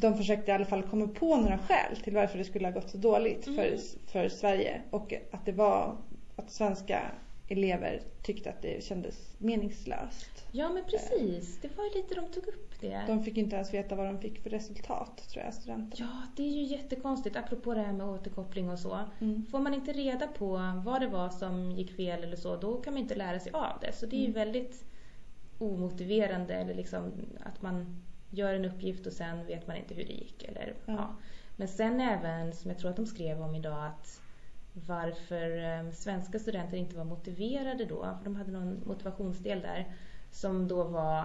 de försökte i alla fall komma på några skäl till varför det skulle ha gått så dåligt mm. för, för Sverige. Och att det var att svenska elever tyckte att det kändes meningslöst. Ja men precis, det var ju lite de tog upp det. De fick inte ens veta vad de fick för resultat tror jag, studenterna. Ja, det är ju jättekonstigt apropå det här med återkoppling och så. Mm. Får man inte reda på vad det var som gick fel eller så, då kan man inte lära sig av det. Så det är ju mm. väldigt omotiverande eller liksom att man gör en uppgift och sen vet man inte hur det gick. Eller, Ja. ja. Men sen även, som jag tror att de skrev om idag, att varför eh, svenska studenter inte var motiverade då, för de hade någon motivationsdel där, som då var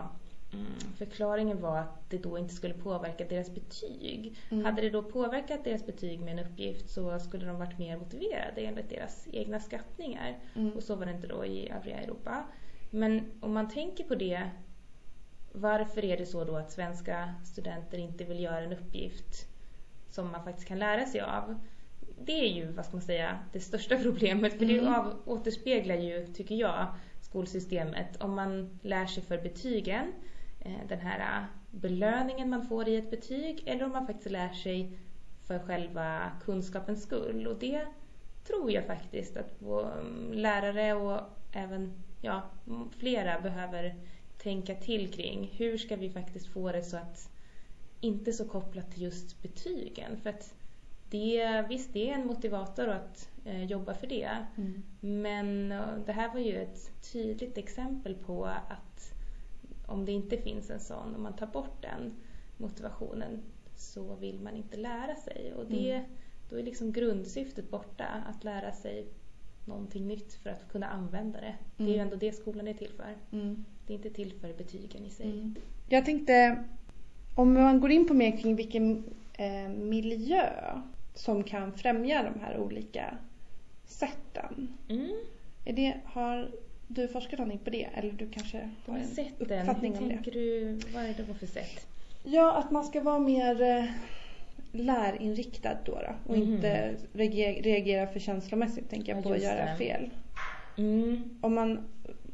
mm, Förklaringen var att det då inte skulle påverka deras betyg. Mm. Hade det då påverkat deras betyg med en uppgift så skulle de varit mer motiverade enligt deras egna skattningar. Mm. Och så var det inte då i övriga Europa. Men om man tänker på det, varför är det så då att svenska studenter inte vill göra en uppgift som man faktiskt kan lära sig av? Det är ju, vad ska man säga, det största *laughs* problemet. För det Mm. av, återspeglar ju, tycker jag, skolsystemet. Om man lär sig för betygen, eh, den här eh, belöningen man får i ett betyg, eller om man faktiskt lär sig för själva kunskapens skull. Och det tror jag faktiskt att vår lärare och även ja, flera behöver tänka till kring. Hur ska vi faktiskt få det så att inte så kopplat till just betygen. För att det, visst, det är en motivator att eh, jobba för det. Mm. Men eh, det här var ju ett tydligt exempel på att om det inte finns en sån, om man tar bort den motivationen så vill man inte lära sig. Och det, Mm. då är liksom grundsyftet borta, att lära sig någonting nytt för att kunna använda det. Det är ju Mm. ändå det skolan är till för. Mm. Det är inte till för betygen i sig. Mm. Jag tänkte, om man går in på mer kring vilken eh, miljö som kan främja de här olika sätten. Mm. Är det, har du forskat någonting på det? Eller du kanske har en. Hur uppfattning om det? tänker du? Vad är det då för sätt? Ja, att man ska vara mer eh, lärinriktad då, då och Mhm. inte reagera, för känslomässigt tänker jag Ja, på att göra det. fel. Mm. Om man,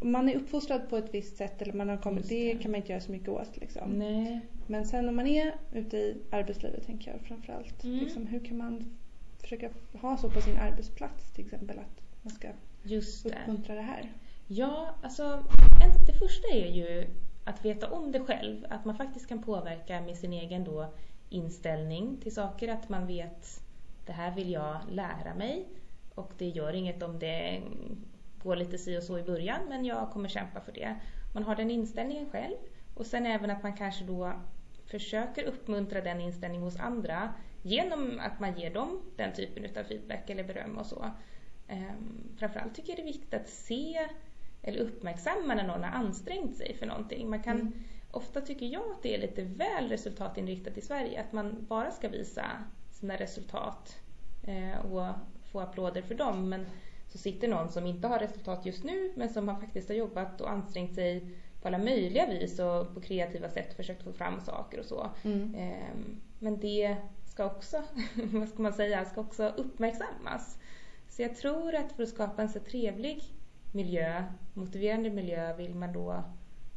man är uppfostrad på ett visst sätt eller man har kommit, det det. kan man inte göra så mycket åt liksom. Nej. Men sen om man är ute i arbetslivet tänker jag framförallt. Mm. Liksom, hur kan man försöka ha så på sin arbetsplats till exempel att man ska Just det. uppmuntra det här. Ja, alltså en, det första är ju att veta om det själv. Att man faktiskt kan påverka med sin egen då inställning till saker. Att man vet det här vill jag lära mig och det gör inget om det går lite si och så i början men jag kommer kämpa för det. Man har den inställningen själv och sen även att man kanske då försöker uppmuntra den inställningen hos andra genom att man ger dem den typen av feedback eller beröm och så. Um, framförallt tycker jag det är viktigt att se eller uppmärksamma när någon har ansträngt sig för någonting. Man kan, Mm. Ofta tycker jag att det är lite väl resultatinriktat i Sverige, att man bara ska visa sina resultat eh, och få applåder för dem. Men så sitter någon som inte har resultat just nu, men som har faktiskt har jobbat och ansträngt sig på alla möjliga vis och på kreativa sätt försökt få fram saker och så. Mm. Ehm, Men det ska också, *laughs* vad ska man säga, ska också uppmärksammas. Så jag tror att för att skapa en så trevlig miljö, motiverande miljö, vill man då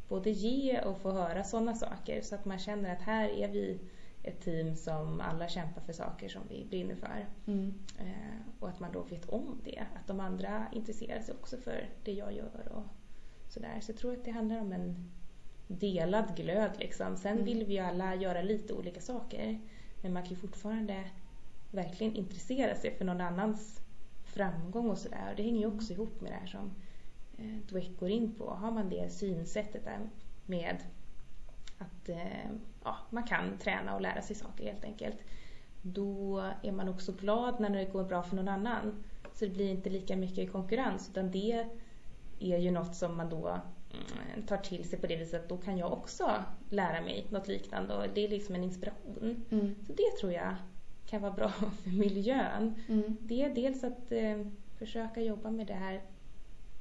både ge och få höra sådana saker så att man känner att här är vi ett team som alla kämpar för saker som vi brinner för. Mm. Eh, och att man då vet om det, att de andra intresserar sig också för det jag gör och sådär. Så jag tror att det handlar om en delad glöd liksom. Sen Mm. vill vi ju alla göra lite olika saker. Men man kan ju fortfarande verkligen intressera sig för någon annans framgång och sådär. Och det hänger ju också ihop med det här som eh, Dweck går in på. Har man det synsättet där med att eh, ja, man kan träna och lära sig saker helt enkelt. Då är man också glad när det går bra för någon annan. Så det blir inte lika mycket konkurrens utan det är ju något som man då mm, tar till sig på det viset att då kan jag också lära mig något liknande och det är liksom en inspiration. Mm. Så det tror jag kan vara bra *laughs* för miljön. Mm. Det är dels att eh, försöka jobba med det här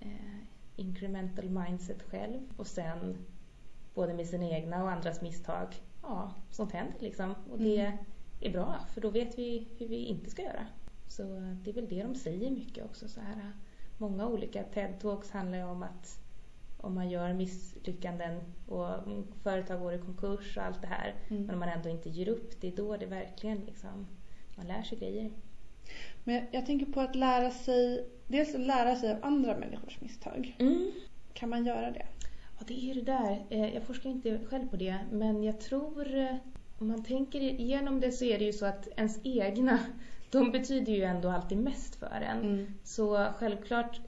eh, incremental mindset själv och sen både med sina egna och andras misstag. Ja, sånt händer liksom. Och det Mm. är bra för då vet vi hur vi inte ska göra. Så det är väl det de säger mycket också. Så här, många olika TED-talks handlar ju om att om man gör misslyckanden och företag går i konkurs och allt det här Mm. men om man ändå inte ger upp, det är då det verkligen liksom, man lär sig grejer. Men jag, jag tänker på att lära sig, dels att lära sig av andra människors misstag. Mm. Kan man göra det? Ja, det är det där. Eh, Jag forskar inte själv på det, men jag tror eh, om man tänker igenom det så är det ju så att ens egna, *laughs* de betyder ju ändå alltid mest för en. Mm. Så självklart,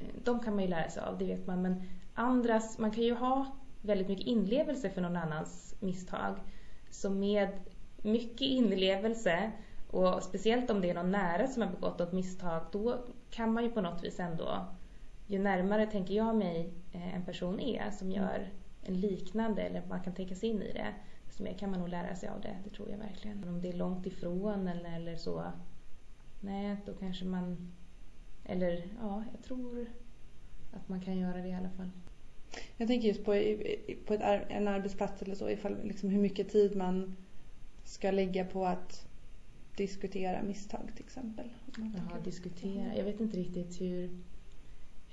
eh, de kan man ju lära sig av, det vet man. Men andras, man kan ju ha väldigt mycket inlevelse för någon annans misstag. Så med mycket inlevelse och speciellt om det är någon nära som har begått ett misstag, då kan man ju på något vis ändå, ju närmare tänker jag mig eh, en person är som mm. gör en liknande, eller man kan tänka sig in i det, desto mer kan man nog lära sig av det, det tror jag verkligen. Om det är långt ifrån eller, eller så, nej, då kanske man, eller ja, jag tror att man kan göra det i alla fall. Jag tänker just på, på ett, en arbetsplats eller så, ifall, liksom hur mycket tid man ska lägga på att diskutera misstag till exempel. Jaha, diskutera. Jag vet inte riktigt hur,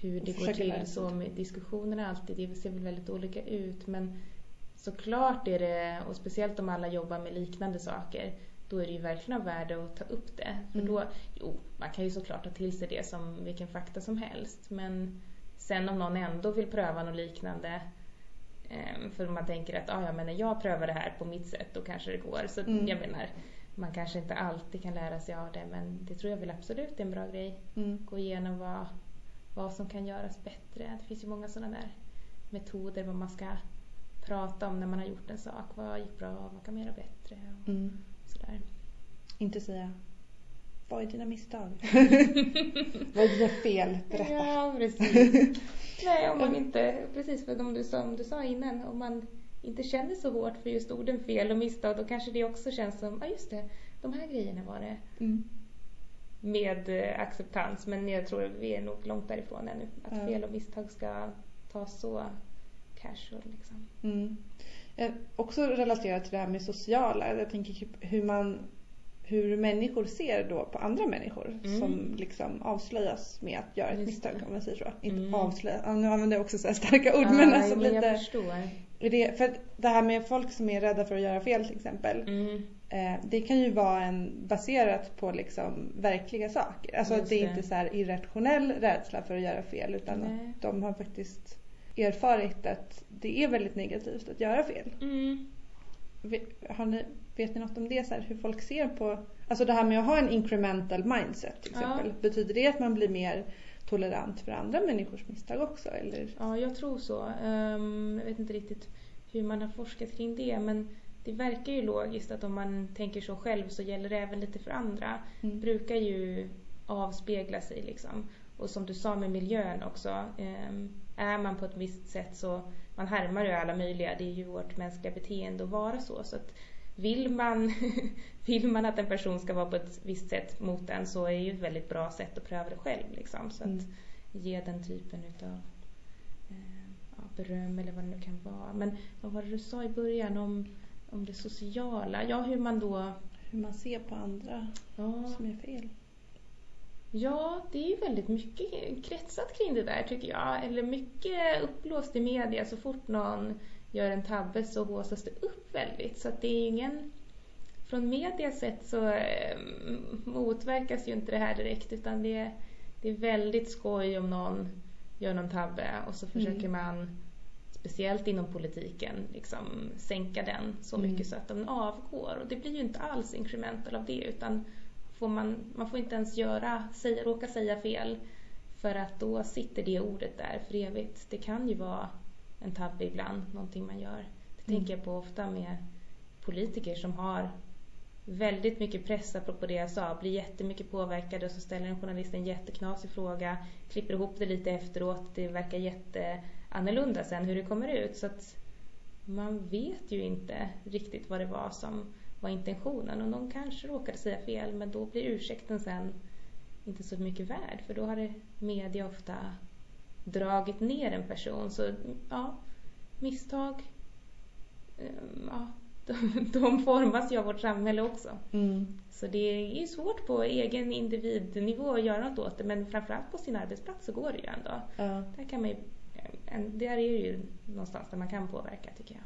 hur det går till så med diskussionerna alltid. Det ser väl väldigt olika ut men såklart är det, och speciellt om alla jobbar med liknande saker, då är det ju verkligen av värde att ta upp det. För mm. då, jo, man kan ju såklart ta till sig det som vilken fakta som helst men sen om någon ändå vill pröva något liknande ehm, för man tänker att ah, ja, men när jag prövar det här på mitt sätt då kanske det går. Så mm. jag menar, man kanske inte alltid kan lära sig av det men det tror jag väl absolut är en bra grej. Mm. Gå igenom vad, vad som kan göras bättre. Det finns ju många sådana där metoder vad man ska prata om när man har gjort en sak. Vad gick bra, vad kan man göra bättre? Och mm. sådär. Inte säga vad är dina misstag? *laughs* vad är dina fel? Berätta. Ja, precis. Nej, om man inte, precis för du, som du sa innan, om man inte känner så hårt för just orden fel och misstag, då kanske det också känns som, ja ah, just det, de här grejerna var det. Mm. Med eh, acceptans, men jag tror vi är nog långt därifrån ännu. Att ja. fel och misstag ska tas så casual liksom. Mm. Eh, också relaterat till det här med sociala, jag tänker typ hur man hur människor ser då på andra människor mm. som liksom avslöjas med att göra ett misstag om man säger så. Inte mm. avslöja, nu använder jag också så starka ord ah, men alltså lite. Det, för det här med folk som är rädda för att göra fel till exempel. Mm. Eh, det kan ju vara en, baserat på liksom verkliga saker. Alltså det. det är inte så här irrationell rädsla för att göra fel utan Nej. att de har faktiskt erfarit att det är väldigt negativt att göra fel. Mm. Har ni, vet ni något om det? Så här, hur folk ser på... Alltså det här med att ha en incremental mindset till exempel. Ja. Betyder det att man blir mer tolerant för andra människors misstag också? Eller? Ja, jag tror så. Um, jag vet inte riktigt hur man har forskat kring det men det verkar ju logiskt att om man tänker så själv så gäller det även lite för andra. Mm. brukar ju avspegla sig liksom. Och som du sa med miljön också. Um, är man på ett visst sätt så man härmar ju alla möjliga. Det är ju vårt mänskliga beteende att vara så. så att vill man, *laughs* vill man att en person ska vara på ett visst sätt mot en så är det ju ett väldigt bra sätt att pröva det själv. Liksom. Så mm. att ge den typen utav eh, ja, beröm eller vad det nu kan vara. Men vad var det du sa i början om, om det sociala? Ja, hur man då... Hur man ser på andra ja. som är fel. Ja, det är ju väldigt mycket kretsat kring det där tycker jag. Eller mycket uppblåst i media så fort någon gör en tabbe så håsas det upp väldigt. Så att det är ingen... Från medias sätt så eh, motverkas ju inte det här direkt utan det, det är väldigt skoj om någon gör någon tabbe och så försöker mm. man speciellt inom politiken liksom sänka den så mycket mm. så att den avgår. Och det blir ju inte alls incremental av det utan får man, man får inte ens göra, säga, råka säga fel för att då sitter det ordet där för evigt. Det kan ju vara en tabbe ibland, någonting man gör. Det mm. tänker jag på ofta med politiker som har väldigt mycket press, apropå det jag sa, blir jättemycket påverkade och så ställer en journalist en jätteknasig fråga, klipper ihop det lite efteråt, det verkar jätteannorlunda sen hur det kommer ut. Så att man vet ju inte riktigt vad det var som var intentionen och någon kanske råkade säga fel men då blir ursäkten sen inte så mycket värd för då har det media ofta dragit ner en person. Så ja, misstag, ehm, ja, *laughs* de, de formas ju av vårt samhälle också. Mm. Så det är ju svårt på egen individnivå att göra något åt det men framförallt på sin arbetsplats så går det ju ändå. Ja. Där, kan man ju, där är det ju någonstans där man kan påverka tycker jag.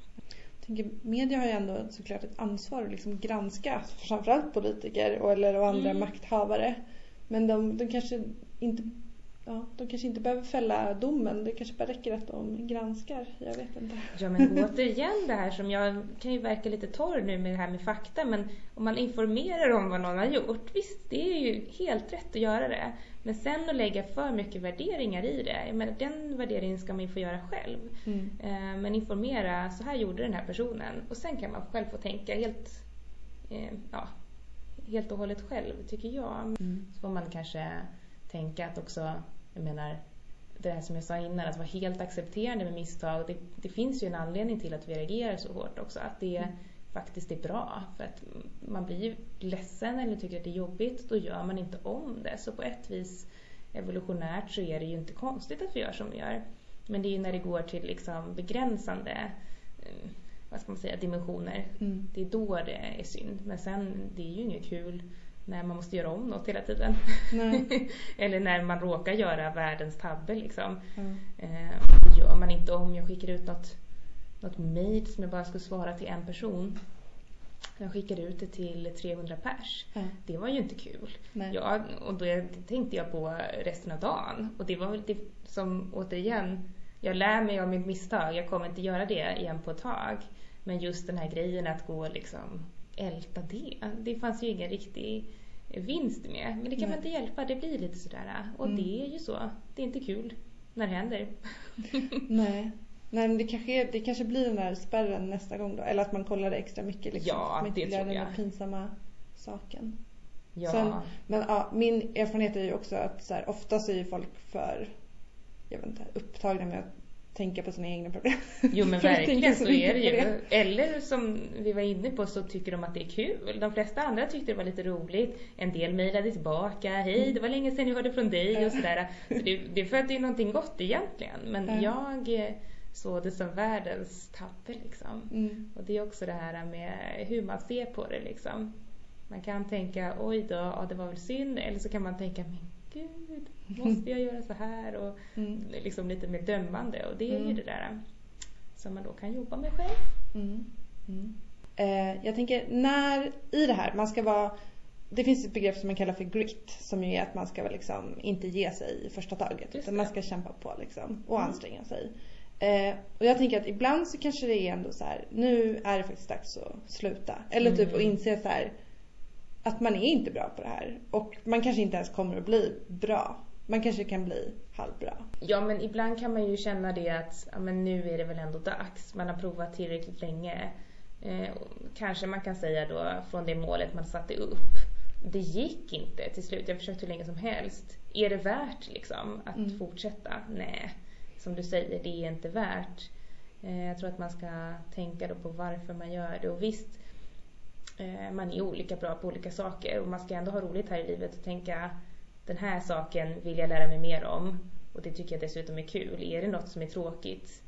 jag tänker, media har ju ändå såklart ett ansvar att liksom granska framförallt politiker och, eller och andra mm. makthavare. Men de, de kanske inte ja, de kanske inte behöver fälla domen. Det kanske bara räcker att de granskar. Jag vet inte. Ja men återigen det här som jag kan ju verka lite torr nu med det här med fakta men om man informerar om vad någon har gjort, visst det är ju helt rätt att göra det. Men sen att lägga för mycket värderingar i det, men den värderingen ska man ju få göra själv. Mm. Eh, Men informera, så här gjorde den här personen och sen kan man själv få tänka helt, eh, ja, helt och hållet själv tycker jag. Mm. Så får man kanske tänka att också, jag menar, det här som jag sa innan, att vara helt accepterande med misstag. Det, det finns ju en anledning till att vi reagerar så hårt också. Att det Mm. faktiskt är bra. För att man blir ju ledsen eller tycker att det är jobbigt, då gör man inte om det. Så på ett vis, evolutionärt, så är det ju inte konstigt att vi gör som vi gör. Men det är ju när det går till liksom begränsande eh, vad ska man säga, dimensioner. Mm. Det är då det är synd. Men sen, det är ju inget kul när man måste göra om något hela tiden. *laughs* Eller när man råkar göra världens tabbe liksom. Ja. Eh, det gör man inte om. Jag skickar ut något, något mail som jag bara skulle svara till en person. Jag skickade ut det till 300 pers. Ja. Det var ju inte kul. Nej. Ja, och då tänkte jag på resten av dagen. Och det var väl det som återigen, jag lär mig av mitt misstag. Jag kommer inte göra det igen på ett tag. Men just den här grejen att gå liksom älta det. Det fanns ju ingen riktig vinst med. Men det kan man Nej. inte hjälpa, det blir lite sådär. Och Mm. det är ju så. Det är inte kul när det händer. *laughs* Nej. Nej men det kanske, det kanske blir den där spärren nästa gång då. Eller att man kollar det extra mycket liksom. Ja, man inte det tror den där jag. pinsamma saken. Ja. Sen- Men ja, min erfarenhet är ju också att så här, oftast är ju folk för jag vet inte, upptagna med att tänka på sina egna problem. Jo men *laughs* verkligen så är det ju. Eller som vi var inne på så tycker de att det är kul. De flesta andra tyckte det var lite roligt. En del mejlade tillbaka. Hej, det var länge sedan jag hörde från dig och sådär. Så det, det är för att det är någonting gott egentligen. Men Ja. jag såg det som världens tabbe liksom. Mm. Och det är också det här med hur man ser på det liksom. Man kan tänka oj då, ja, det var väl synd. Eller så kan man tänka men gud, måste jag göra så här? Och Mm. liksom lite mer dömande. Och det är ju Mm. det där som man då kan jobba med själv. Mm. Mm. Eh, jag tänker när, i det här, man ska vara det finns ett begrepp som man kallar för grit som ju är att man ska liksom inte ge sig i första taget utan man ska kämpa på liksom och Mm. anstränga sig. Eh, och jag tänker att ibland så kanske det är ändå så här, nu är det faktiskt dags att sluta. Eller typ Mm. att inse så här att man är inte bra på det här och man kanske inte ens kommer att bli bra. Man kanske kan bli halvbra. Ja, men ibland kan man ju känna det att ja, men nu är det väl ändå dags. Man har provat tillräckligt länge. Eh, kanske man kan säga då från det målet man satte upp. Det gick inte till slut. Jag försökte hur länge som helst. Är det värt liksom att Mm. fortsätta? Nej. Som du säger, det är inte värt. Eh, jag tror att man ska tänka då på varför man gör det. Och visst, Eh, man är olika bra på olika saker och man ska ändå ha roligt här i livet och tänka den här saken vill jag lära mig mer om och det tycker jag dessutom är kul. Är det något som är tråkigt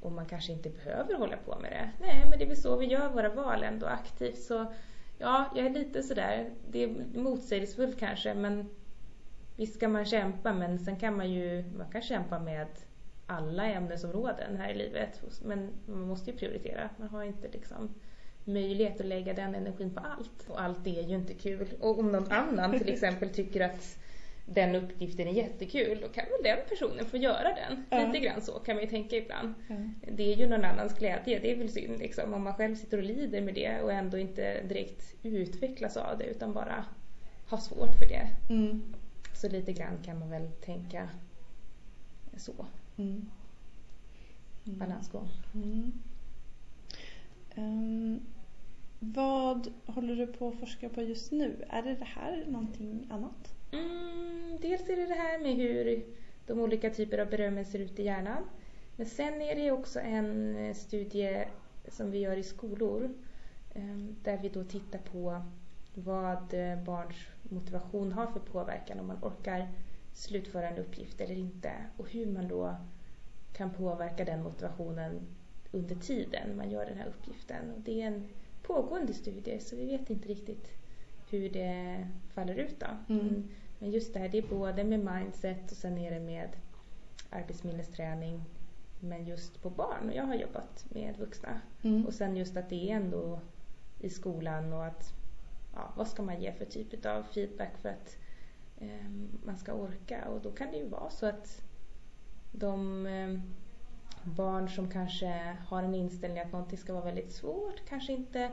och man kanske inte behöver hålla på med det? Nej, men det är väl så vi gör våra val ändå aktivt. Så ja, jag är lite sådär, det är motsägelsefullt kanske men visst ska man kämpa men sen kan man ju, man kan kämpa med alla ämnesområden här i livet. Men man måste ju prioritera. Man har inte liksom möjlighet att lägga den energin på allt. Och allt är ju inte kul. Och om någon annan till *laughs* exempel tycker att den uppgiften är jättekul, då kan väl den personen få göra den. Ja. Lite grann så kan man ju tänka ibland. Ja. Det är ju någon annans glädje, det är väl synd liksom. Om man själv sitter och lider med det och ändå inte direkt utvecklas av det utan bara har svårt för det. Mm. Så lite grann kan man väl tänka så. Mm. Mm. Balansgång. Mm. Um, vad håller du på att forska på just nu? Är det det här någonting annat? Mm, dels är det det här med hur de olika typer av berömmelse ser ut i hjärnan. Men sen är det också en eh, studie som vi gör i skolor ehm, där vi då tittar på vad eh, barns motivation har för påverkan om man orkar slutföra en uppgift eller inte och hur man då kan påverka den motivationen under tiden man gör den här uppgiften. Och det är en pågående studie så vi vet inte riktigt hur det faller ut då. Mm. Men- just det här, det är både med mindset och sen är det med arbetsminnesträning. Men just på barn. Och jag har jobbat med vuxna. Mm. Och sen just att det är ändå i skolan och att ja, vad ska man ge för typ av feedback för att eh, man ska orka och då kan det ju vara så att de eh, barn som kanske har en inställning att någonting ska vara väldigt svårt kanske inte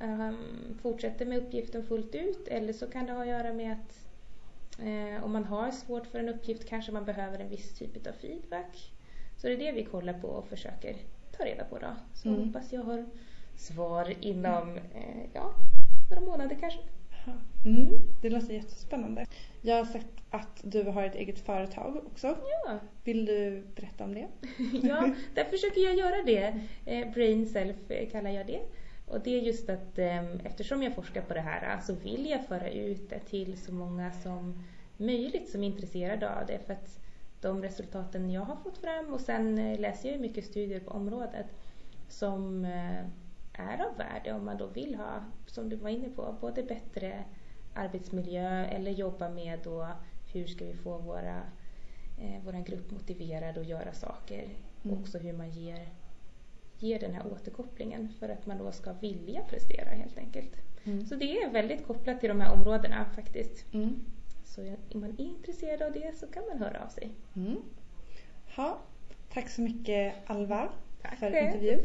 um, fortsätter med uppgiften fullt ut eller så kan det ha att göra med att eh, om man har svårt för en uppgift kanske man behöver en viss typ av feedback. Så det är det vi kollar på och försöker ta reda på då. Så mm. hoppas jag har svar inom eh, ja, några månader kanske. Mm. Det låter jättespännande. Jag har sett att du har ett eget företag också. Ja. Vill du berätta om det? *laughs* ja, där försöker jag göra det. Eh, Brain Self eh, kallar jag det. Och det är just att eh, eftersom jag forskar på det här så vill jag föra ut det till så många som möjligt som är intresserade av det. För att de resultaten jag har fått fram och sen eh, läser jag mycket studier på området som är av värde om man då vill ha, som du var inne på, både bättre arbetsmiljö eller jobba med då hur ska vi få våra, eh, våran grupp motiverad att göra saker. Mm. Också hur man ger, ger den här återkopplingen för att man då ska vilja prestera helt enkelt. Mm. Så det är väldigt kopplat till de här områdena faktiskt. Mm. Så är man intresserad av det så kan man höra av sig. Mm. Ha. Tack så mycket Alva Tack för intervjun.